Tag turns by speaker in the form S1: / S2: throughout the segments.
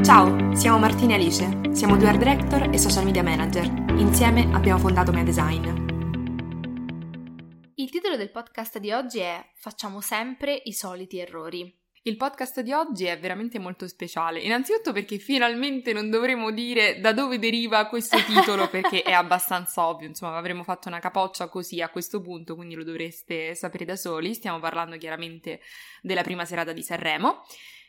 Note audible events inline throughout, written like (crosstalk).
S1: Ciao, siamo Martina e Alice, siamo due art director e social media manager. Insieme abbiamo fondato Mea Design.
S2: Il titolo del podcast di oggi è Facciamo sempre i soliti errori.
S3: Il podcast di oggi è veramente molto speciale, innanzitutto perché finalmente non dovremo dire da dove deriva questo (laughs) titolo perché è abbastanza ovvio, insomma avremmo fatto una capoccia così a questo punto, quindi lo dovreste sapere da soli, stiamo parlando chiaramente della prima serata di Sanremo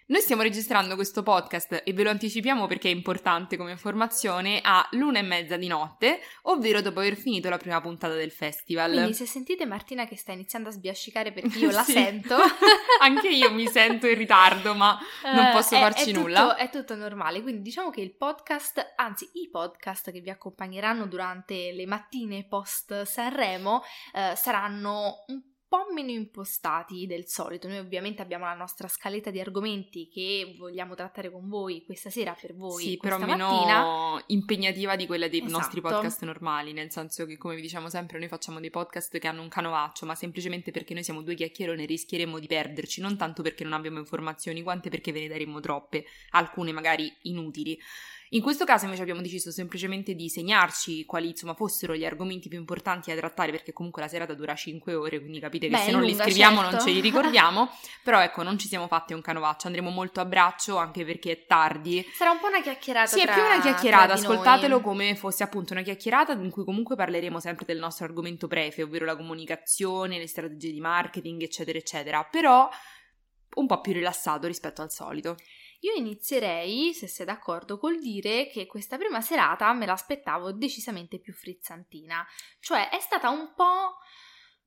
S3: noi stiamo registrando questo podcast e ve lo anticipiamo perché è importante come informazione a l'una e mezza di notte, ovvero dopo aver finito la prima puntata del festival.
S2: Quindi se sentite Martina che sta iniziando a sbiascicare perché io la (laughs) sento, (laughs)
S3: anche io mi sento in ritardo, ma non posso
S2: uh,
S3: farci
S2: è, è
S3: nulla.
S2: Tutto, è tutto normale, quindi diciamo che il podcast, anzi i podcast che vi accompagneranno durante le mattine post Sanremo uh, saranno un po' po' meno impostati del solito. Noi ovviamente abbiamo la nostra scaletta di argomenti che vogliamo trattare con voi questa sera per voi.
S3: Sì, però
S2: mattina.
S3: meno impegnativa di quella dei
S2: esatto.
S3: nostri podcast normali, nel senso che come vi diciamo sempre noi facciamo dei podcast che hanno un canovaccio, ma semplicemente perché noi siamo due chiacchierone rischieremo di perderci, non tanto perché non abbiamo informazioni, quante perché ve ne daremo troppe, alcune magari inutili. In questo caso invece abbiamo deciso semplicemente di segnarci quali insomma fossero gli argomenti più importanti da trattare perché comunque la serata dura 5 ore, quindi capite che
S2: Beh,
S3: se non
S2: lunga,
S3: li scriviamo
S2: certo.
S3: non ce li ricordiamo, (laughs) però ecco non ci siamo fatti un canovaccio, andremo molto a braccio anche perché è tardi.
S2: Sarà un po' una chiacchierata.
S3: Sì, è
S2: tra,
S3: più una chiacchierata, ascoltatelo
S2: noi.
S3: come fosse appunto una chiacchierata in cui comunque parleremo sempre del nostro argomento prefe, ovvero la comunicazione, le strategie di marketing, eccetera, eccetera, però un po' più rilassato rispetto al solito.
S2: Io inizierei, se sei d'accordo, col dire che questa prima serata me l'aspettavo decisamente più frizzantina. Cioè, è stata un po'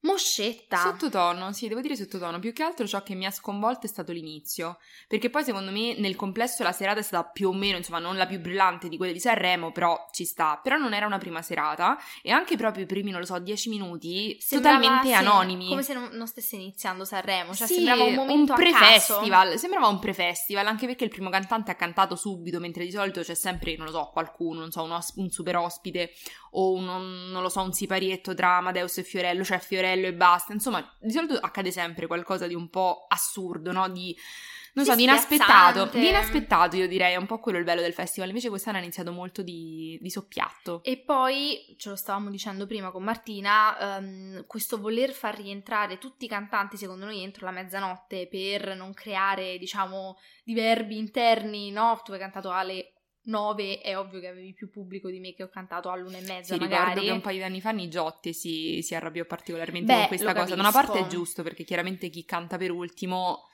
S2: moscetta.
S3: Sottotono, sì, devo dire sottotono. Più che altro ciò che mi ha sconvolto è stato l'inizio. Perché poi, secondo me, nel complesso la serata è stata più o meno, insomma, non la più brillante di quelle di Sanremo, però ci sta. Però non era una prima serata. E anche proprio i primi, non lo so, dieci minuti
S2: Sembrava,
S3: totalmente
S2: sì,
S3: anonimi.
S2: Come se non, non stesse iniziando Sanremo. Cioè,
S3: sì,
S2: sembrava un momento caso.
S3: pre-festival, sembrava un pre-festival, anche perché il primo cantante ha cantato subito, mentre di solito c'è sempre, non lo so, qualcuno, non so, un, os- un super ospite o un, non lo so, un siparietto tra Amadeus e Fiorello, cioè Fiorello e basta. Insomma, di solito accade sempre qualcosa di un po' assurdo, no? Di non so, di inaspettato. Di inaspettato, io direi, è un po' quello il bello del festival. Invece quest'anno ha iniziato molto di, di soppiatto.
S2: E poi, ce lo stavamo dicendo prima con Martina, ehm, questo voler far rientrare tutti i cantanti, secondo noi, entro la mezzanotte per non creare, diciamo, diverbi interni, no? Tu hai cantato alle 9, è ovvio che avevi più pubblico di me che ho cantato all'una e mezza,
S3: Sì, ricordo
S2: magari.
S3: che un paio di anni fa Nigiotti si, si arrabbiò particolarmente
S2: Beh,
S3: con questa cosa. Da una parte è giusto, perché chiaramente chi canta per ultimo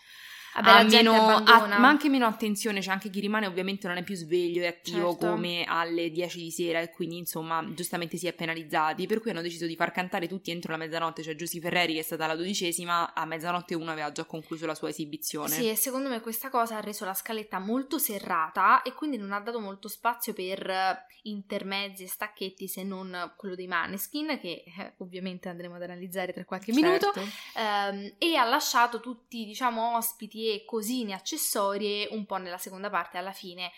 S2: Vabbè,
S3: meno, ha- ma anche meno attenzione, cioè anche chi rimane ovviamente non è più sveglio e attivo
S2: Certo.
S3: come alle 10 di sera e quindi insomma giustamente si è penalizzati, per cui hanno deciso di far cantare tutti entro la mezzanotte, cioè Giussi Ferreri che è stata la dodicesima, a mezzanotte uno aveva già concluso la sua esibizione.
S2: Sì, e secondo me questa cosa ha reso la scaletta molto serrata e quindi non ha dato molto spazio per eh, intermezzi e stacchetti se non quello dei Maneskin, che eh, ovviamente andremo ad analizzare tra qualche minuto.
S3: Certo.
S2: Ehm, e ha lasciato tutti, diciamo, ospiti e cosine accessorie un po' nella seconda parte, alla fine.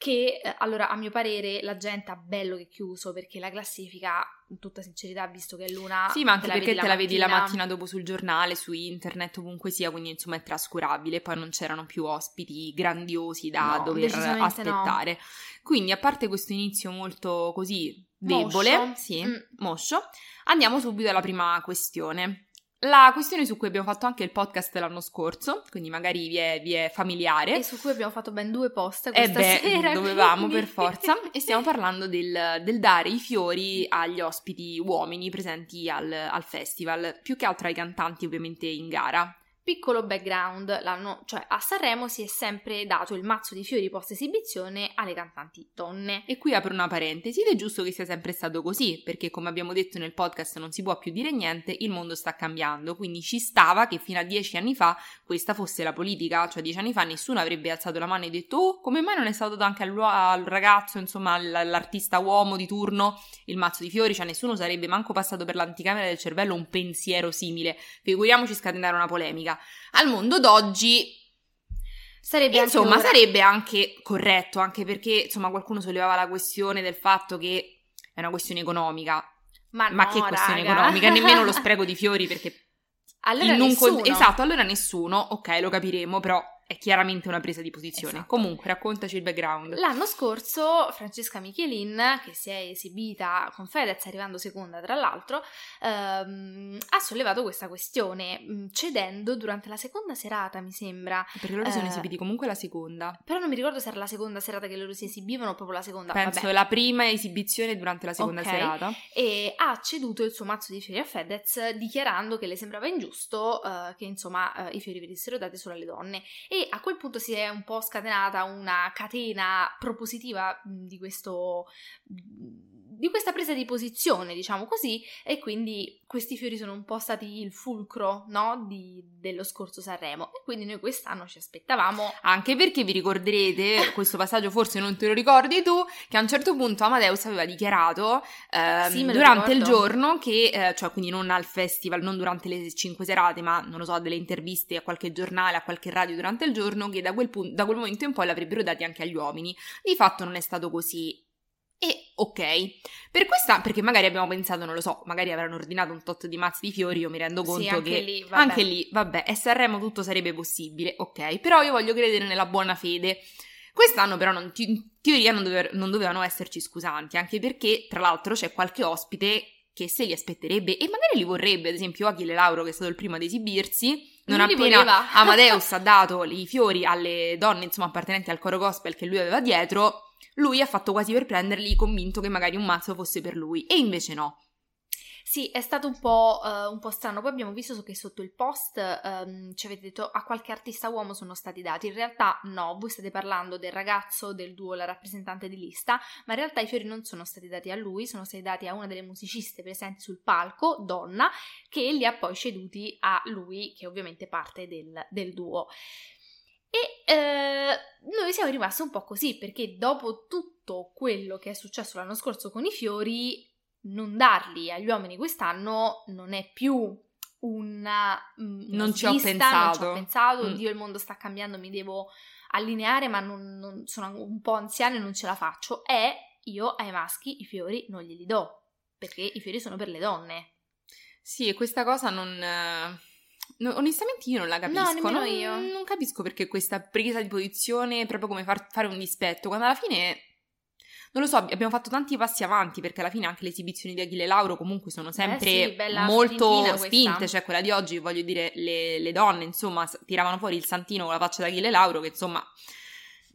S2: Che eh, allora, a mio parere, la gente ha bello che chiuso perché la classifica, in tutta sincerità, visto che è l'una.
S3: Sì, ma anche
S2: la
S3: perché
S2: vedi
S3: te la vedi la mattina dopo sul giornale, su internet, ovunque sia, quindi insomma è trascurabile. Poi non c'erano più ospiti grandiosi da
S2: No,
S3: dover
S2: decisamente no.
S3: aspettare. Quindi, a parte questo inizio molto così debole,
S2: Moscio.
S3: sì,
S2: Mm.
S3: moscio, andiamo subito alla prima questione. La questione su cui abbiamo fatto anche il podcast l'anno scorso, quindi magari vi è, vi è familiare.
S2: E su cui abbiamo fatto ben due post
S3: Eh
S2: questa
S3: beh,
S2: sera.
S3: dovevamo
S2: quindi-
S3: per forza. (laughs) E stiamo parlando del, del dare i fiori agli ospiti uomini presenti al, al festival, più che altro ai cantanti ovviamente in gara.
S2: Piccolo background, l'anno, cioè a Sanremo si è sempre dato il mazzo di fiori post esibizione alle cantanti donne.
S3: E qui apro una parentesi ed è giusto che sia sempre stato così, perché come abbiamo detto nel podcast non si può più dire niente, il mondo sta cambiando, quindi ci stava che fino a dieci anni fa questa fosse la politica, cioè dieci anni fa nessuno avrebbe alzato la mano e detto oh, come mai non è stato dato anche al, ragazzo, insomma all- all'artista uomo di turno il mazzo di fiori, cioè nessuno sarebbe manco passato per l'anticamera del cervello un pensiero simile, figuriamoci scatenare una polemica. Al mondo d'oggi
S2: Sarebbe anche
S3: Insomma,
S2: ora-
S3: sarebbe anche corretto, anche perché insomma qualcuno sollevava la questione del fatto che è una questione economica.
S2: Ma,
S3: Ma
S2: no,
S3: che questione
S2: raga.
S3: economica? Nemmeno lo (laughs) spreco di fiori perché
S2: Allora nessuno.
S3: con- esatto, allora nessuno, ok, lo capiremo, però è chiaramente una presa di posizione.
S2: Esatto.
S3: Comunque, raccontaci il background.
S2: L'anno scorso Francesca Michelin, che si è esibita con Fedez, arrivando seconda tra l'altro, ehm, ha sollevato questa questione, mh, cedendo durante la seconda serata, mi sembra.
S3: Perché loro sono
S2: Eh,
S3: esibiti comunque la seconda.
S2: Però non mi ricordo se era la seconda serata che loro si esibivano o proprio la seconda.
S3: Penso
S2: vabbè.
S3: la prima esibizione durante la seconda
S2: Ok.
S3: serata.
S2: e ha ceduto il suo mazzo di fiori a Fedez dichiarando che le sembrava ingiusto eh, che insomma eh, i fiori venissero dati solo alle donne e a quel punto si è un po' scatenata una catena propositiva di questo di questa presa di posizione, diciamo così, e quindi questi fiori sono un po' stati il fulcro, no, di- dello scorso Sanremo. E quindi noi quest'anno ci aspettavamo
S3: Anche perché vi ricorderete, (laughs) questo passaggio forse non te lo ricordi tu, che a un certo punto Amadeus aveva dichiarato ehm,
S2: Sì,
S3: durante il giorno che, eh, cioè quindi non al festival, non durante le cinque serate, ma non lo so, delle interviste a qualche giornale, a qualche radio durante il giorno, che da quel, pun- da quel momento in poi l'avrebbero dati anche agli uomini. Di fatto non è stato così. E ok, per questa, perché magari abbiamo pensato, non lo so, magari avranno ordinato un tot di mazzi di fiori, io mi rendo conto
S2: Sì, anche
S3: che
S2: lì, vabbè.
S3: anche lì, vabbè, e Sanremo tutto sarebbe possibile, ok, però io voglio credere nella buona fede. Quest'anno però non- in teoria non, dove- non dovevano esserci scusanti, anche perché tra l'altro c'è qualche ospite che se li aspetterebbe e magari li vorrebbe, ad esempio Achille Lauro che è stato il primo ad esibirsi, non
S2: li
S3: appena. Amadeus ha dato i fiori alle donne, insomma, appartenenti al coro gospel che lui aveva dietro, lui ha fatto quasi per prenderli, convinto che magari un mazzo fosse per lui, e invece no.
S2: Sì, è stato un po', eh, un po' strano. Poi abbiamo visto che sotto il post ehm, ci avete detto a qualche artista uomo sono stati dati. In realtà no, voi state parlando del ragazzo del duo, la rappresentante di lista, ma in realtà i fiori non sono stati dati a lui, sono stati dati a una delle musiciste presenti sul palco, donna, che li ha poi ceduti a lui, che ovviamente parte del, del duo. E eh, noi siamo rimasti un po' così perché dopo tutto quello che è successo l'anno scorso con i fiori, non darli agli uomini quest'anno non è più una, mm,
S3: Non ci ho
S2: svista, non ci
S3: pensato.
S2: ho pensato,
S3: Mm.
S2: oddio il mondo sta cambiando, mi devo allineare ma non, non- sono un po' anziana e non ce la faccio e io ai maschi i fiori non glieli do perché i fiori sono per le donne.
S3: Sì, e questa cosa non... eh, no, onestamente io non la capisco.
S2: nemmeno
S3: non,
S2: io.
S3: Non capisco perché questa presa di posizione è proprio come far- fare un dispetto, quando alla fine... Non lo so, abbiamo fatto tanti passi avanti perché alla fine anche le esibizioni di Achille Lauro comunque sono sempre
S2: sì, bella
S3: molto
S2: spintina questa.
S3: spinte, cioè quella di oggi, voglio dire, le, le donne insomma tiravano fuori il santino con la faccia di Achille Lauro che insomma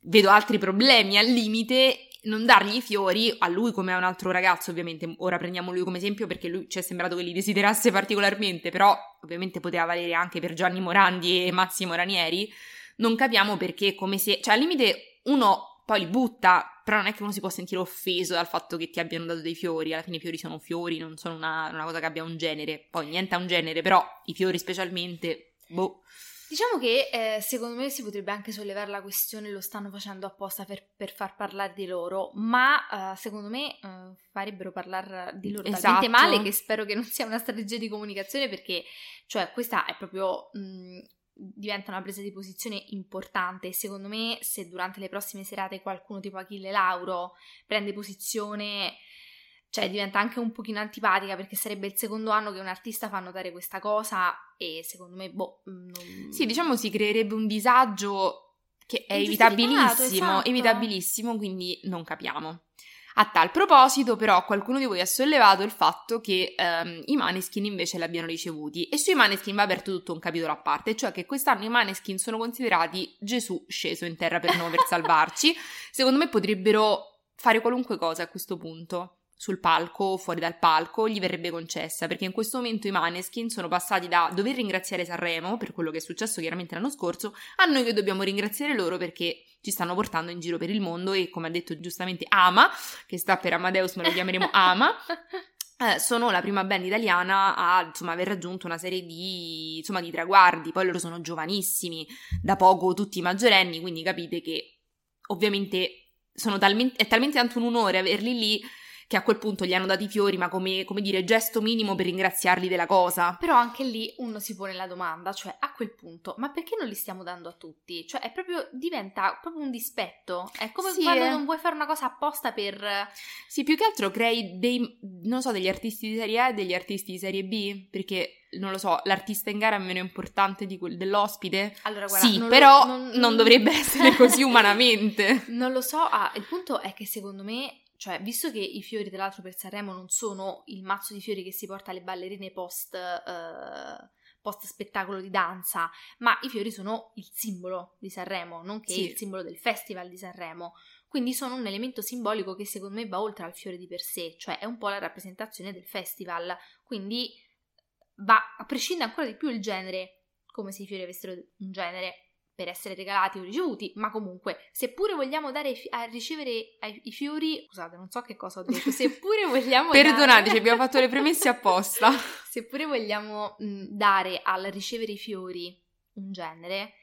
S3: vedo altri problemi al limite, non dargli i fiori a lui come a un altro ragazzo, ovviamente. Ora prendiamo lui come esempio perché lui ci è sembrato che li desiderasse particolarmente, però ovviamente poteva valere anche per Gianni Morandi e Massimo Ranieri. Non capiamo perché, come se, cioè al limite uno poi li butta, però non è che uno si può sentire offeso dal fatto che ti abbiano dato dei fiori. Alla fine i fiori sono fiori, non sono una, una cosa che abbia un genere. Poi niente ha un genere, però i fiori specialmente, boh.
S2: Diciamo che eh, secondo me si potrebbe anche sollevare la questione, lo stanno facendo apposta per, per far parlare di loro, ma eh, secondo me eh, farebbero parlare di loro talmente
S3: Esatto.
S2: male che spero che non sia una strategia di comunicazione perché, cioè, questa è proprio... mh, diventa una presa di posizione importante e secondo me se durante le prossime serate qualcuno tipo Achille Lauro prende posizione cioè diventa anche un pochino antipatica perché sarebbe il secondo anno che un artista fa notare questa cosa e secondo me boh non...
S3: Sì, diciamo si creerebbe un disagio che è evitabilissimo,
S2: esatto.
S3: evitabilissimo, quindi non capiamo. A tal proposito, però, qualcuno di voi ha sollevato il fatto che ehm, i Maneskin invece li abbiano ricevuti e sui Maneskin va aperto tutto un capitolo a parte, cioè che quest'anno i Maneskin sono considerati Gesù sceso in terra per noi per salvarci. (laughs) Secondo me potrebbero fare qualunque cosa a questo punto. Sul palco, fuori dal palco, gli verrebbe concessa, perché in questo momento i Maneskin sono passati da dover ringraziare Sanremo per quello che è successo chiaramente l'anno scorso, a noi che dobbiamo ringraziare loro perché ci stanno portando in giro per il mondo e come ha detto giustamente Ama, che sta per Amadeus ma lo chiameremo (laughs) Ama, eh, sono la prima band italiana a insomma, aver raggiunto una serie di, insomma, di traguardi, poi loro sono giovanissimi, da poco tutti maggiorenni, quindi capite che ovviamente sono talmente, è talmente tanto un onore averli lì che a quel punto gli hanno dati i fiori, ma come, come, dire gesto minimo per ringraziarli della cosa.
S2: Però anche lì uno si pone la domanda, cioè a quel punto, ma perché non li stiamo dando a tutti? Cioè è proprio, diventa proprio un dispetto. È come sì, quando eh. non vuoi fare una cosa apposta per...
S3: Sì, più che altro crei dei, non so, degli artisti di serie A e degli artisti di serie B, perché non lo so, l'artista in gara è meno importante di quel dell'ospite?
S2: Allora, guarda,
S3: sì, però lo, non, non, dovrebbe (laughs) essere così umanamente.
S2: Non lo so, ah, il punto è che secondo me cioè, visto che i fiori, tra l'altro, per Sanremo non sono il mazzo di fiori che si porta alle ballerine post, uh, post spettacolo di danza, ma i fiori sono il simbolo di Sanremo, nonché sì. il simbolo del festival di Sanremo. Quindi sono un elemento simbolico che secondo me va oltre al fiore di per sé, cioè è un po' la rappresentazione del festival. Quindi va a prescindere ancora di più il genere, come se i fiori avessero un genere per essere regalati o ricevuti, ma comunque, seppure vogliamo dare a ricevere i fiori, scusate, non so che cosa ho detto, (laughs) seppure vogliamo
S3: Perdonateci, dare... abbiamo fatto le premesse apposta. (laughs)
S2: seppure vogliamo mh, dare al ricevere i fiori un genere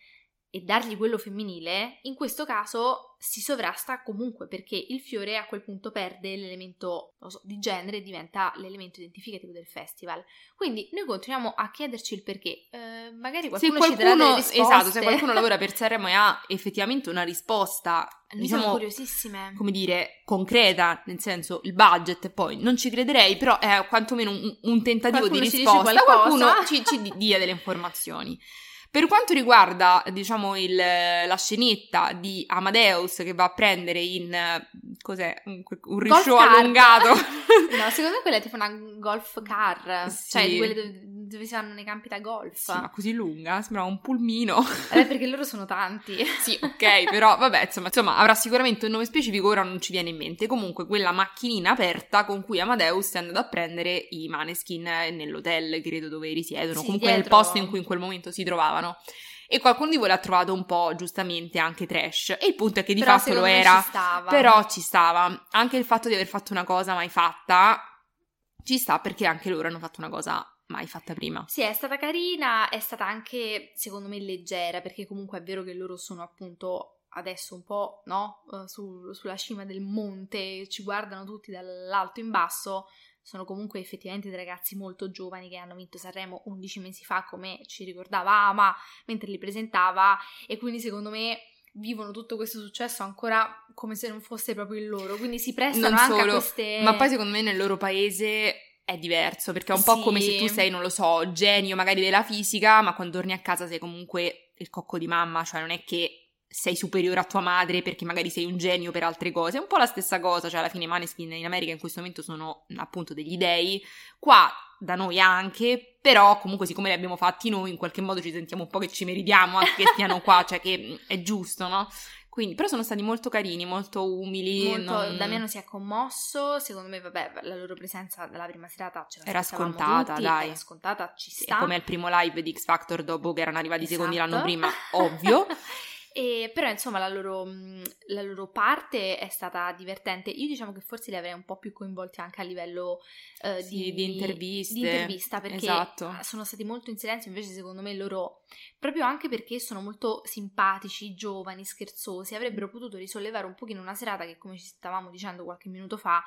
S2: e dargli quello femminile, in questo caso si sovrasta comunque perché il fiore a quel punto perde l'elemento so, di genere e diventa l'elemento identificativo del festival. Quindi noi continuiamo a chiederci il perché. Eh, magari qualcuno, se qualcuno
S3: Esatto, se qualcuno lavora per Sanremo e ha effettivamente una risposta
S2: noi
S3: diciamo,
S2: siamo curiosissime.
S3: Come dire, concreta, nel senso il budget, poi non ci crederei, però è quantomeno un, un tentativo
S2: qualcuno
S3: di risposta.
S2: Qualcuno
S3: ci, ci dia delle informazioni. (laughs) Per quanto riguarda, diciamo, il, la scenetta di Amadeus che va a prendere in cos'è? Un, un risciò allungato. (laughs)
S2: no, secondo me quella è tipo una golf car, sì. cioè di quelle dove, dove, si vanno nei campi da golf.
S3: Sì, ma così lunga, sembrava un pulmino.
S2: Eh, perché loro sono tanti. (laughs)
S3: sì, ok, però vabbè, insomma, insomma, avrà sicuramente un nome specifico, ora non ci viene in mente. Comunque, quella macchinina aperta con cui Amadeus è andato a prendere i maneskin nell'hotel, credo, dove risiedono, sì, comunque dietro... nel posto in cui in quel momento si trovavano piacevano. E qualcuno di voi l'ha trovato un po' giustamente anche trash. E il punto è che di
S2: però
S3: fatto lo era. Ci però ci stava. Anche il fatto di aver fatto una cosa mai fatta ci sta perché anche loro hanno fatto una cosa mai fatta prima.
S2: Sì, è stata carina, è stata anche secondo me leggera perché comunque è vero che loro sono appunto adesso un po', no? Uh, su, sulla cima del monte, ci guardano tutti dall'alto in basso, sono comunque effettivamente dei ragazzi molto giovani che hanno vinto Sanremo 11 mesi fa, come ci ricordava Ama mentre li presentava, e quindi secondo me vivono tutto questo successo ancora come se non fosse proprio il loro, quindi si prestano non anche solo, a queste...
S3: Ma poi secondo me nel loro paese è diverso, perché è un sì. po' come se tu sei, non lo so, genio magari della fisica, ma quando torni a casa sei comunque il cocco di mamma, cioè non è che sei superiore a tua madre perché magari sei un genio per altre cose. È un po' la stessa cosa, cioè alla fine i Maneskin in America in questo momento sono appunto degli dei, qua da noi anche, però comunque siccome li abbiamo fatti noi in qualche modo ci sentiamo un po' che ci meritiamo anche che stiano qua, cioè che è giusto, no? Quindi, però sono stati molto carini, molto umili.
S2: Molto, non... Damiano si è commosso, secondo me, vabbè, la loro presenza dalla prima serata ce
S3: Era scontata,
S2: tutti,
S3: dai.
S2: Era scontata, ci sta.
S3: È come il primo live di X Factor dopo che erano arrivati esatto. secondi l'anno prima, ovvio. (laughs)
S2: E, però insomma la loro, mm, la loro, parte è stata divertente. Io diciamo che forse li avrei un po' più coinvolti anche a livello uh,
S3: sì, di, di, interviste.
S2: di, intervista perché
S3: esatto.
S2: sono stati molto in silenzio. Invece, secondo me, loro proprio anche perché sono molto simpatici, giovani, scherzosi, avrebbero potuto risollevare un pochino una serata che, come ci stavamo dicendo qualche minuto fa,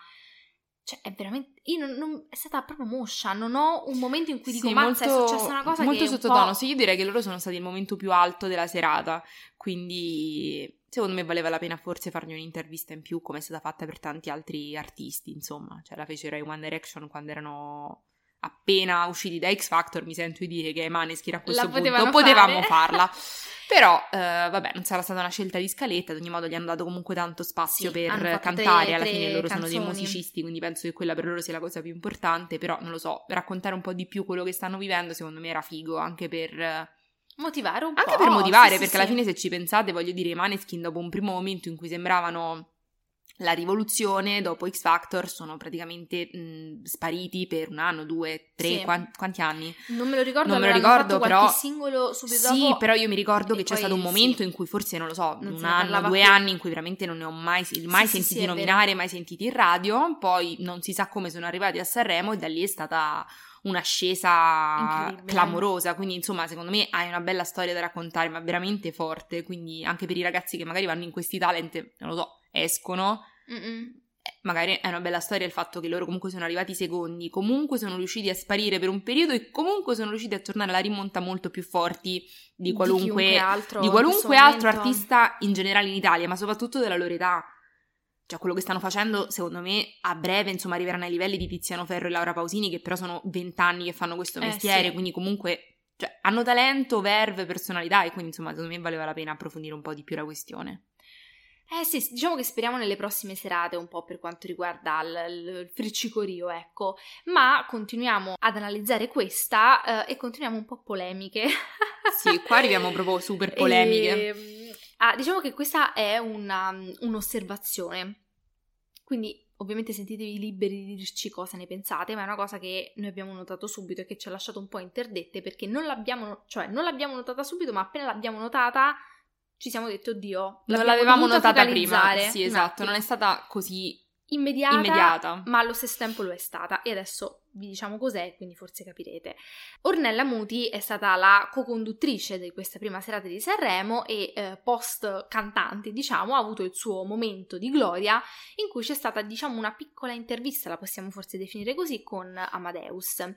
S2: cioè, è veramente. Io non, non, è stata proprio moscia. Non ho un momento in cui dico:
S3: sì,
S2: Mazza, molto, è successa una cosa
S3: molto
S2: che.
S3: Molto sottotono. Sì, io direi che loro sono stati il momento più alto della serata. Quindi, secondo me, valeva la pena forse fargli un'intervista in più, come è stata fatta per tanti altri artisti. Insomma, cioè, la fecero i One Direction quando erano appena usciti da X Factor. Mi sento di dire che ai Maneskin a questo punto potevamo farla. (laughs) Però, eh, vabbè, non sarà stata una scelta di scaletta, ad ogni modo gli hanno dato comunque tanto spazio sì, per cantare, tre, alla fine loro canzoni. sono dei musicisti, quindi penso che quella per loro sia la cosa più importante, però non lo so, raccontare un po' di più quello che stanno vivendo secondo me era figo, anche per...
S2: Motivare un
S3: anche
S2: po'.
S3: Anche per motivare,
S2: sì,
S3: perché
S2: sì,
S3: alla fine se ci pensate, voglio dire, i Maneskin dopo un primo momento in cui sembravano la rivoluzione dopo X Factor sono praticamente mh, spariti per un anno, due, tre, sì. quanti, quanti, anni?
S2: Non me lo ricordo,
S3: non me lo ricordo però
S2: singolo subito
S3: Sì,
S2: dopo,
S3: però io mi ricordo che c'è stato un momento sì. in cui forse non lo so, non un anno, due più. anni in cui veramente non ne ho mai, mai sentiti nominare, mai sentiti in radio, poi non si sa come sono arrivati a Sanremo e da lì è stata un'ascesa clamorosa. Quindi, insomma, secondo me hai una bella storia da raccontare, ma veramente forte. Quindi, anche per i ragazzi che magari vanno in questi talent, non lo so, escono. Mm-mm. magari è una bella storia il fatto che loro comunque sono arrivati secondi, comunque sono riusciti a sparire per un periodo e comunque sono riusciti a tornare alla rimonta molto più forti di qualunque,
S2: di altro,
S3: di qualunque altro artista in generale in Italia, ma soprattutto della loro età. Cioè, quello che stanno facendo, secondo me, a breve, insomma, arriveranno ai livelli di Tiziano Ferro e Laura Pausini, che però sono vent'anni che fanno questo mestiere, eh, sì. quindi comunque cioè, hanno talento, verve, personalità e quindi, insomma, secondo me valeva la pena approfondire un po' di più la questione.
S2: Eh sì, diciamo che speriamo nelle prossime serate un po' per quanto riguarda il, il friccicorio, ecco, ma continuiamo ad analizzare questa eh, e continuiamo un po' polemiche. (laughs)
S3: sì, qua arriviamo proprio super polemiche. E,
S2: ehm, Ah, diciamo che questa è una, un'osservazione, quindi ovviamente sentitevi liberi di dirci cosa ne pensate, ma è una cosa che noi abbiamo notato subito e che ci ha lasciato un po' interdette perché non l'abbiamo, cioè non l'abbiamo notata subito, ma appena l'abbiamo notata ci siamo detto, oddio,
S3: non l'avevamo notata prima. Sì, esatto, non è stata così
S2: immediata, immediata, ma allo stesso tempo lo è stata. E adesso vi diciamo cos'è, quindi forse capirete. Ornella Muti è stata la co-conduttrice di questa prima serata di Sanremo e eh, post cantante, diciamo, ha avuto il suo momento di gloria in cui c'è stata, diciamo, una piccola intervista, la possiamo forse definire così, con Amadeus. E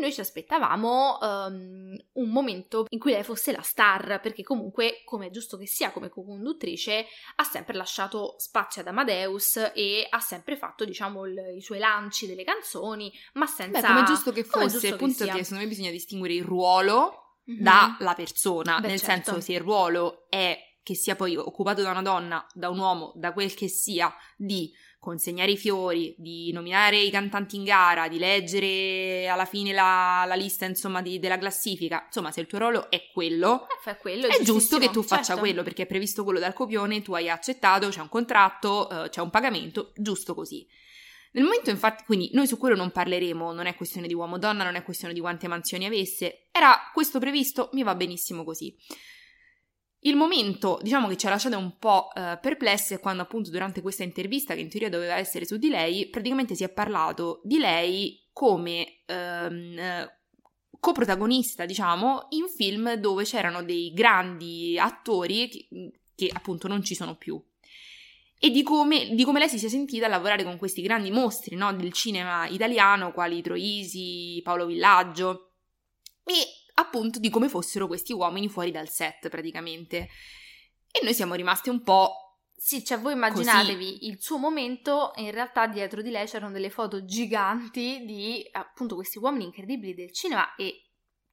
S2: noi ci aspettavamo um, un momento in cui lei fosse la star, perché comunque, come è giusto che sia come co-conduttrice, ha sempre lasciato spazio ad Amadeus e ha sempre fatto, diciamo, il, i suoi lanci delle canzoni, ma senza...
S3: Beh, come è giusto che fosse, giusto il punto che che secondo me bisogna distinguere il ruolo mm-hmm. dalla persona, Beh, nel certo. senso se il ruolo è che sia poi occupato da una donna, da un uomo, da quel che sia, di consegnare i fiori, di nominare i cantanti in gara, di leggere alla fine la, la lista insomma di, della classifica, insomma se il tuo ruolo è quello,
S2: eh, quello
S3: è giusto che tu faccia certo. quello perché è previsto quello dal copione, tu hai accettato, c'è un contratto, uh, c'è un pagamento, giusto così. Nel momento infatti, quindi noi su quello non parleremo, non è questione di uomo-donna, non è questione di quante mansioni avesse, era questo previsto, mi va benissimo così. Il momento, diciamo che ci ha lasciato un po' eh, perplessi è quando appunto durante questa intervista, che in teoria doveva essere su di lei, praticamente si è parlato di lei come ehm, eh, coprotagonista, diciamo, in film dove c'erano dei grandi attori che, che appunto non ci sono più e di come, di come, lei si sia sentita a lavorare con questi grandi mostri no, del cinema italiano, quali Troisi, Paolo Villaggio, e appunto di come fossero questi uomini fuori dal set praticamente. E noi siamo rimasti un po'...
S2: Sì, cioè voi immaginatevi così. il suo momento e in realtà dietro di lei c'erano delle foto giganti di appunto questi uomini incredibili del cinema e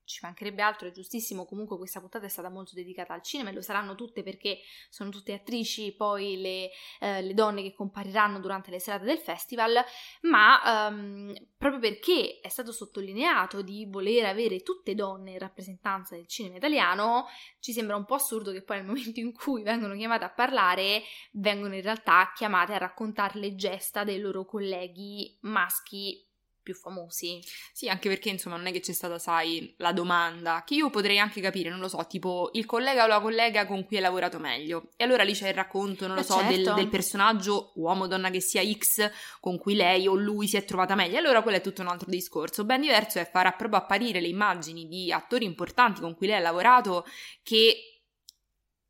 S2: ci mancherebbe altro, è giustissimo, comunque questa puntata è stata molto dedicata al cinema e lo saranno tutte perché sono tutte attrici, poi le, eh, le donne che compariranno durante le serate del festival, ma um, proprio perché è stato sottolineato di voler avere tutte donne in rappresentanza del cinema italiano, ci sembra un po' assurdo che poi nel momento in cui vengono chiamate a parlare, vengono in realtà chiamate a raccontare le gesta dei loro colleghi maschi più famosi.
S3: Sì, anche perché insomma non è che c'è stata, sai, la domanda, che io potrei anche capire, non lo so, tipo il collega o la collega con cui hai lavorato meglio. E allora lì c'è il racconto, non lo eh so, certo. del, del, personaggio, uomo o donna che sia X, con cui lei o lui si è trovata meglio. Allora quello è tutto un altro discorso. Ben diverso è far proprio apparire le immagini di attori importanti con cui lei ha lavorato che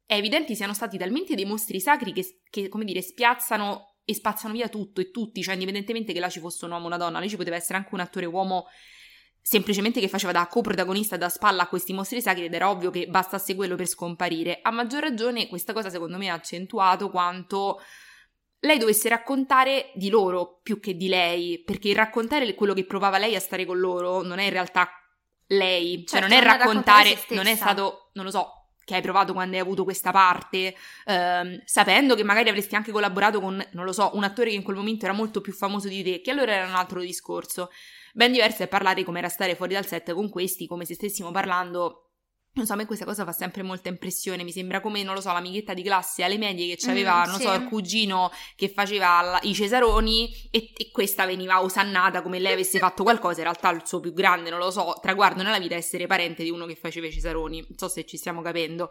S3: è evidente siano stati talmente dei mostri sacri che, che come dire, spiazzano e spazzano via tutto e tutti, cioè indipendentemente che là ci fosse un uomo o una donna, lì ci poteva essere anche un attore uomo semplicemente che faceva da coprotagonista da spalla a questi mostri sacri ed era ovvio che bastasse quello per scomparire. A maggior ragione questa cosa secondo me ha accentuato quanto lei dovesse raccontare di loro più che di lei, perché il raccontare quello che provava lei a stare con loro non è in realtà lei, cioè certo, non è raccontare, non è stato, non lo so, che hai provato quando hai avuto questa parte, ehm, sapendo che magari avresti anche collaborato con, non lo so, un attore che in quel momento era molto più famoso di te, che allora era un altro discorso. Ben diverso è parlare come era stare fuori dal set con questi, come se stessimo parlando non so, a me questa cosa fa sempre molta impressione, mi sembra come, non lo so, l'amichetta di classe alle medie che aveva, mm, non sì. so, il cugino che faceva i cesaroni e, e, questa veniva osannata come lei avesse fatto qualcosa, in realtà il suo più grande, non lo so, traguardo nella vita è essere parente di uno che faceva i cesaroni, non so se ci stiamo capendo.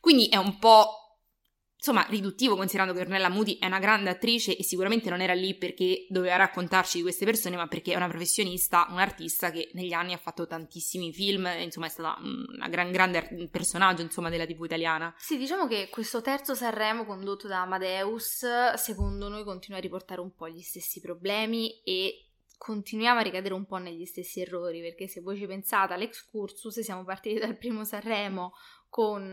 S3: Quindi è un po' insomma, riduttivo considerando che Ornella Muti è una grande attrice e sicuramente non era lì perché doveva raccontarci di queste persone, ma perché è una professionista, un artista che negli anni ha fatto tantissimi film, insomma è stata una gran grande personaggio, insomma, della TV italiana.
S2: Sì, diciamo che questo terzo Sanremo condotto da Amadeus, secondo noi continua a riportare un po' gli stessi problemi e continuiamo a ricadere un po' negli stessi errori, perché se voi ci pensate all'excursus siamo partiti dal primo Sanremo con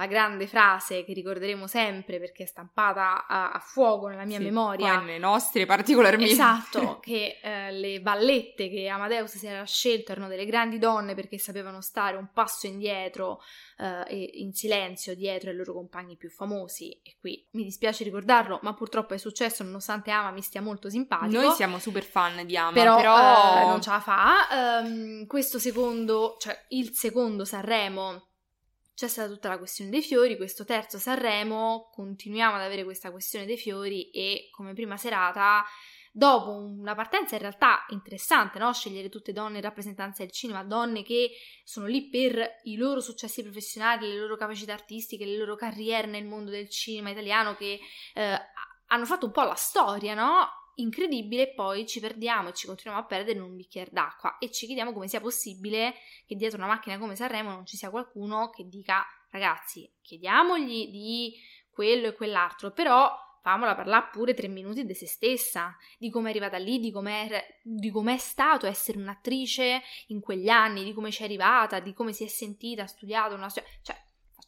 S2: la grande frase che ricorderemo sempre perché è stampata a, a fuoco nella mia
S3: sì,
S2: memoria.
S3: Nelle nostre particolarmente.
S2: Esatto, (laughs) che eh, le ballette che Amadeus si era scelto erano delle grandi donne perché sapevano stare un passo indietro eh, e in silenzio dietro ai loro compagni più famosi. E qui mi dispiace ricordarlo, ma purtroppo è successo nonostante Ama mi stia molto simpatico.
S3: Noi siamo super fan di Ama,
S2: però,
S3: però...
S2: Eh, non ce la fa. Um, questo secondo, cioè il secondo Sanremo c'è stata tutta la questione dei fiori, questo terzo Sanremo, continuiamo ad avere questa questione dei fiori e come prima serata, dopo una partenza in realtà interessante, no? scegliere tutte donne in rappresentanza del cinema, donne che sono lì per i loro successi professionali, le loro capacità artistiche, le loro carriere nel mondo del cinema italiano che eh, hanno fatto un po' la storia, no? Incredibile, poi ci perdiamo e ci continuiamo a perdere in un bicchiere d'acqua e ci chiediamo come sia possibile che dietro una macchina come Sanremo non ci sia qualcuno che dica ragazzi, chiediamogli di quello e quell'altro, però famola parlare pure tre minuti di se stessa, di come è arrivata lì, di com'è, di stato essere un'attrice in quegli anni, di come ci è arrivata, di come si è sentita, ha studiato una cioè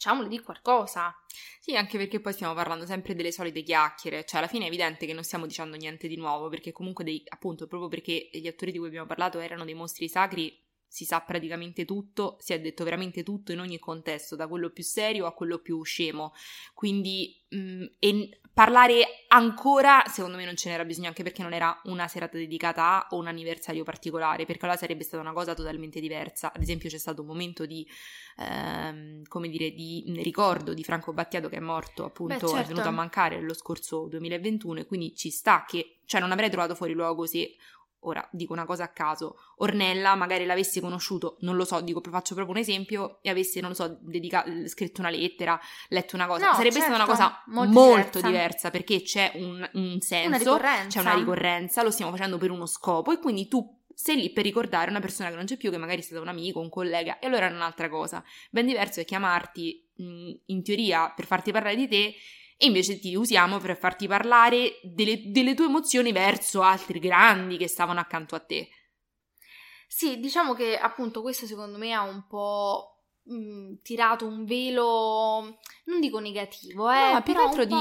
S2: facciamole di qualcosa.
S3: Sì, anche perché poi stiamo parlando sempre delle solite chiacchiere, cioè alla fine è evidente che non stiamo dicendo niente di nuovo, perché comunque dei, appunto proprio perché gli attori di cui abbiamo parlato erano dei mostri sacri, si sa praticamente tutto, si è detto veramente tutto in ogni contesto, da quello più serio a quello più scemo. Quindi mh, mm, e parlare ancora, secondo me non ce n'era bisogno, anche perché non era una serata dedicata a o un anniversario particolare, perché allora sarebbe stata una cosa totalmente diversa. Ad esempio c'è stato un momento di, ehm, come dire, di ricordo di Franco Battiato che è morto, appunto, Beh, certo. è venuto a mancare lo scorso 2021 e quindi ci sta che, cioè non avrei trovato fuori luogo se ora dico una cosa a caso, Ornella magari l'avesse conosciuto, non lo so, dico, faccio proprio un esempio, e avesse, non lo so, dedica- scritto una lettera, letto una cosa,
S2: no,
S3: sarebbe
S2: certo,
S3: stata una cosa
S2: molto,
S3: molto
S2: diversa.
S3: diversa. perché c'è un, un senso,
S2: una
S3: c'è una ricorrenza, lo stiamo facendo per uno scopo e quindi tu sei lì per ricordare una persona che non c'è più, che magari è stata un amico, un collega, e allora è un'altra cosa. Ben diverso è chiamarti in teoria per farti parlare di te e invece ti usiamo per farti parlare delle, delle tue emozioni verso altri grandi che stavano accanto a te.
S2: Sì, diciamo che appunto questo secondo me ha un po' mh, tirato un velo, non dico negativo, eh,
S3: no, ma più altro di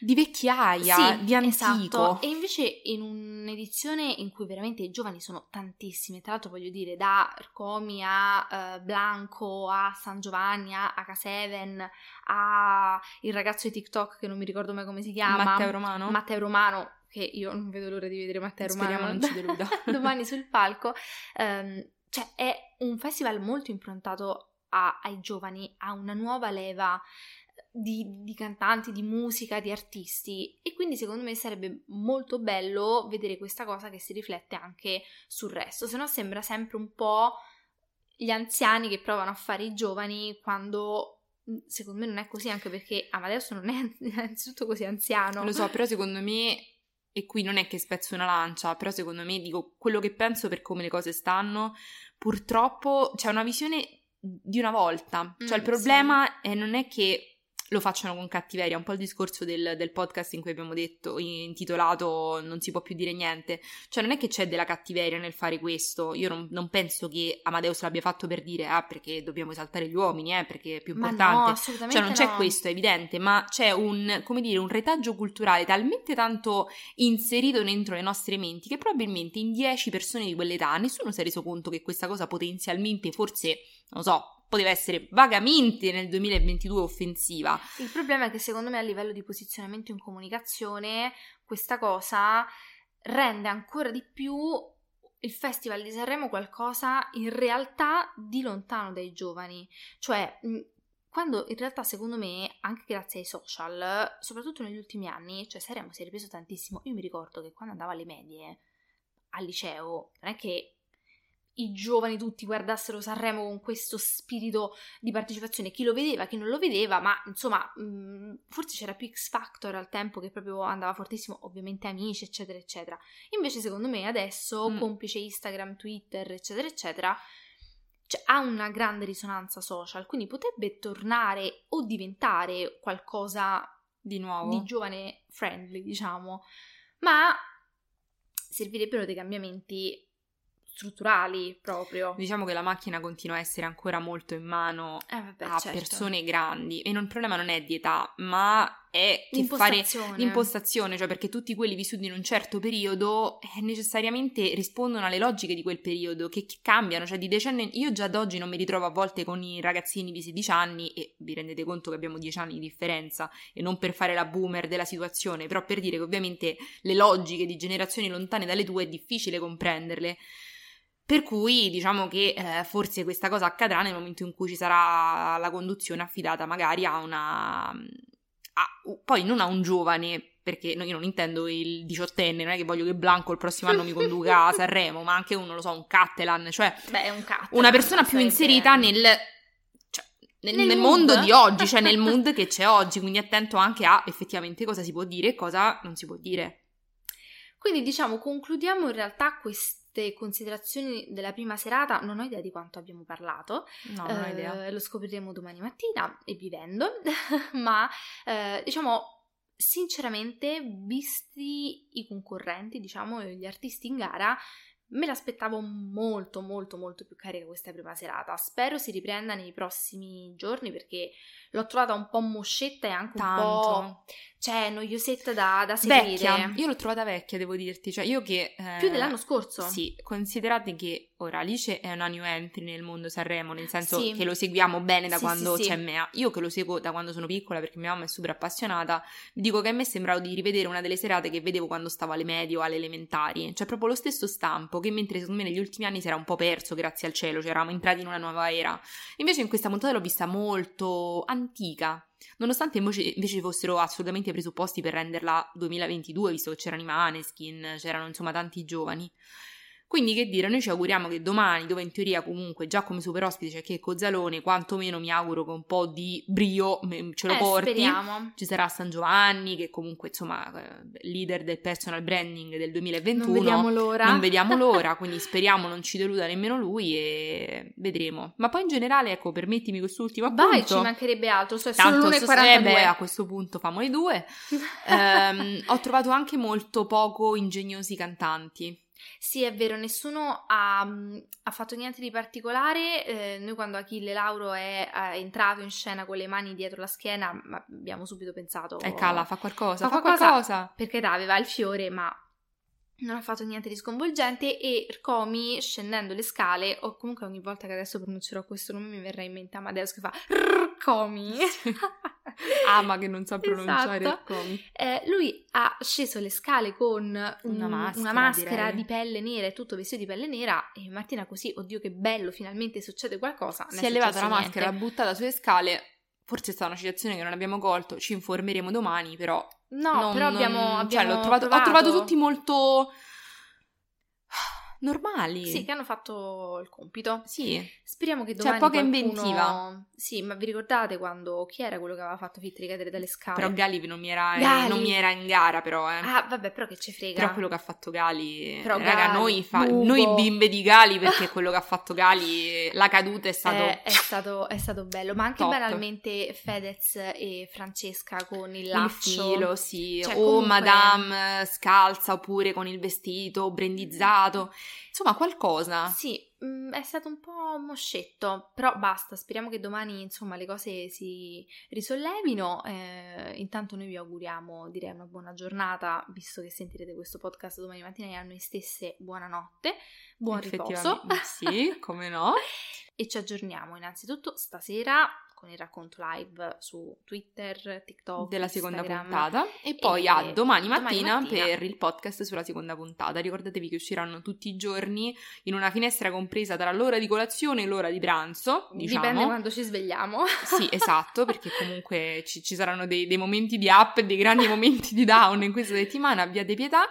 S3: di vecchiaia,
S2: sì,
S3: di antico.
S2: Esatto. E invece in un'edizione in cui veramente i giovani sono tantissimi, tra l'altro voglio dire da Comi a uh, Blanco a San Giovanni a H7 a il ragazzo di TikTok che non mi ricordo mai come si chiama,
S3: Matteo Romano.
S2: Matteo Romano che io non vedo l'ora di vedere Matteo
S3: Speriamo
S2: Romano
S3: non ci deluda. (laughs)
S2: domani sul palco. Um, cioè è un festival molto improntato a, ai giovani, a una nuova leva di, di, cantanti, di musica, di artisti e quindi secondo me sarebbe molto bello vedere questa cosa che si riflette anche sul resto, se no sembra sempre un po' gli anziani che provano a fare i giovani quando mm, secondo me non è così anche perché Amadeus non è innanzitutto (laughs) così anziano.
S3: Lo so, però secondo me e qui non è che spezzo una lancia, però secondo me dico quello che penso per come le cose stanno, purtroppo c'è una visione di una volta, cioè mm, il problema sì. è, non è che lo facciano con cattiveria, un po' il discorso del, del, podcast in cui abbiamo detto, intitolato Non si può più dire niente, cioè non è che c'è della cattiveria nel fare questo, io non, non penso che Amadeus l'abbia fatto per dire ah perché dobbiamo esaltare gli uomini, eh, perché è più importante,
S2: no,
S3: cioè non c'è
S2: no.
S3: questo, è evidente, ma c'è un, come dire, un retaggio culturale talmente tanto inserito dentro le nostre menti che probabilmente in 10 persone di quell'età nessuno si è reso conto che questa cosa potenzialmente, forse, non so, poteva essere vagamente nel 2022 offensiva.
S2: Il problema è che secondo me a livello di posizionamento in comunicazione questa cosa rende ancora di più il Festival di Sanremo qualcosa in realtà di lontano dai giovani. Cioè, quando in realtà secondo me, anche grazie ai social, soprattutto negli ultimi anni, cioè Sanremo si è ripreso tantissimo. Io mi ricordo che quando andavo alle medie, al liceo, non è che i giovani tutti guardassero Sanremo con questo spirito di partecipazione, chi lo vedeva, chi non lo vedeva, ma insomma, mh, forse c'era più X Factor al tempo che proprio andava fortissimo, ovviamente amici, eccetera, eccetera. Invece, secondo me, adesso, mm. complice Instagram, Twitter, eccetera, eccetera, cioè, ha una grande risonanza social, quindi potrebbe tornare o diventare qualcosa
S3: di nuovo,
S2: di giovane friendly, diciamo, ma servirebbero dei cambiamenti strutturali proprio.
S3: Diciamo che la macchina continua a essere ancora molto in mano
S2: eh, vabbè,
S3: a
S2: certo.
S3: persone grandi e non, il problema non è di età, ma è che fare l'impostazione, cioè perché tutti quelli vissuti in un certo periodo eh, necessariamente rispondono alle logiche di quel periodo che, che cambiano, cioè di decenni io già ad oggi non mi ritrovo a volte con i ragazzini di 16 anni e vi rendete conto che abbiamo 10 anni di differenza e non per fare la boomer della situazione, però per dire che ovviamente le logiche di generazioni lontane dalle tue è difficile comprenderle. Per cui diciamo che eh, forse questa cosa accadrà nel momento in cui ci sarà la conduzione affidata magari a una... A, poi non a un giovane, perché io non intendo il diciottenne, non è che voglio che Blanco il prossimo anno mi conduca a (laughs) Sanremo, ma anche uno, non lo so, un Cattelan, cioè
S2: Beh, un Cattelan,
S3: una persona più inserita nel, cioè, nel, nel, nel mondo di oggi, cioè nel (laughs) mood che c'è oggi, quindi attento anche a effettivamente cosa si può dire e cosa non si può dire.
S2: Quindi diciamo concludiamo in realtà questo queste considerazioni della prima serata non ho idea di quanto abbiamo parlato.
S3: No, non ho eh, idea.
S2: Lo scopriremo domani mattina e vivendo, (laughs) ma eh, diciamo sinceramente, visti i concorrenti, diciamo, gli artisti in gara, me l'aspettavo molto molto molto più carica questa prima serata. Spero si riprenda nei prossimi giorni perché l'ho trovata un po' moscetta e anche
S3: Tanto.
S2: un po' cioè noiosetta da, da seguire.
S3: Vecchia, io l'ho trovata vecchia, devo dirti, cioè io che...
S2: Eh, Più dell'anno scorso?
S3: Sì, considerate che ora Alice è una new entry nel mondo Sanremo, nel senso sì. che lo seguiamo bene da sì, quando sì, c'è Mea. Io che lo seguo da quando sono piccola perché mia mamma è super appassionata, vi dico che a me sembrava di rivedere una delle serate che vedevo quando stavo alle medie o alle elementari, cioè proprio lo stesso stampo che mentre secondo me negli ultimi anni si era un po' perso, grazie al cielo, cioè eravamo entrati in una nuova era. Invece in questa puntata l'ho vista molto antica, nonostante invece, invece fossero assolutamente presupposti per renderla 2022, visto che c'erano i Maneskin, c'erano insomma tanti giovani. Quindi che dire, noi ci auguriamo che domani, dove in teoria comunque già come super ospite c'è che Cozzalone, quantomeno mi auguro che un po' di brio ce lo
S2: eh,
S3: porti.
S2: Speriamo.
S3: Ci sarà San Giovanni, che comunque insomma eh, leader del personal branding del 2021.
S2: Non vediamo l'ora.
S3: Non vediamo (laughs) l'ora, quindi speriamo non ci deluda nemmeno lui e vedremo. Ma poi in generale, ecco, permettimi quest'ultimo appunto.
S2: Vai, ci mancherebbe altro, cioè
S3: Tanto
S2: l'1.42. Eh
S3: beh, a questo punto famo le due. um, (laughs) ho trovato anche molto poco ingegnosi cantanti.
S2: Sì, è vero, nessuno ha, mm, ha fatto niente di particolare. Eh, noi quando Achille Lauro è, è, entrato in scena con le mani dietro la schiena abbiamo subito pensato...
S3: Eh, cala, fa qualcosa,
S2: fa,
S3: fa
S2: qualcosa,
S3: qualcosa.
S2: Perché dai, aveva il fiore, ma non ha fatto niente di sconvolgente e Rcomi scendendo le scale o comunque ogni volta che adesso pronuncerò questo nome mi verrà in mente Amadeus che fa Rcomi (laughs)
S3: ama che non sa pronunciare
S2: esatto. Rcomi eh, lui ha sceso le scale con un, una maschera, una maschera di pelle nera e tutto vestito di pelle nera e Martina così oddio che bello finalmente succede qualcosa
S3: si è, levata la maschera l'ha buttata sulle scale forse è stata una citazione che non abbiamo colto ci informeremo domani però
S2: No, non, però abbiamo, non, abbiamo
S3: cioè, trovato, ho trovato tutti molto normali.
S2: Sì, che hanno fatto il compito.
S3: Sì.
S2: Speriamo che domani
S3: C'è poca
S2: qualcuno...
S3: inventiva.
S2: Sì, ma vi ricordate quando... Chi era quello che aveva fatto Fittri cadere dalle scale?
S3: Però Gali non mi era, Gali. Non mi era in gara, però, eh.
S2: Ah, vabbè, però che ci frega.
S3: Però quello che ha fatto Gali...
S2: Però
S3: Raga,
S2: Gali,
S3: noi, fa... noi, bimbe di Gali, perché quello che ha fatto Gali, la caduta è stato...
S2: È, è stato, è stato bello, ma anche
S3: Top.
S2: banalmente Fedez e Francesca con il laccio.
S3: Il filo, sì.
S2: Cioè,
S3: o
S2: comunque...
S3: Madame scalza, oppure con il vestito brandizzato. Insomma, qualcosa.
S2: Sì, mm, è stato un po' moscetto, però basta, speriamo che domani insomma le cose si risollevino. Eh, intanto noi vi auguriamo, direi, una buona giornata, visto che sentirete questo podcast domani mattina e a noi stesse buonanotte, buon riposo.
S3: Sì, come no. (laughs)
S2: e ci aggiorniamo innanzitutto stasera con il racconto live su Twitter, TikTok,
S3: della seconda
S2: Instagram,
S3: puntata e poi e a domani mattina,
S2: domani mattina,
S3: per il podcast sulla seconda puntata. Ricordatevi che usciranno tutti i giorni in una finestra compresa tra l'ora di colazione e l'ora di pranzo. Diciamo.
S2: Dipende quando ci svegliamo.
S3: Sì, (laughs) esatto, perché comunque ci, ci saranno dei, dei momenti di up e dei grandi momenti di down in questa settimana. Abbiate pietà.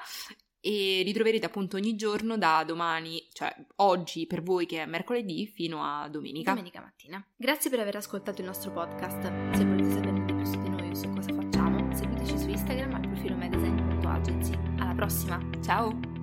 S3: E li troverete appunto ogni giorno da domani, cioè oggi per voi che è mercoledì, fino a domenica.
S2: Domenica mattina. Grazie per aver ascoltato il nostro podcast. Se volete sapere di più su di noi o su cosa facciamo, seguiteci su Instagram al profilo magazine.agency. Alla prossima!
S3: Ciao!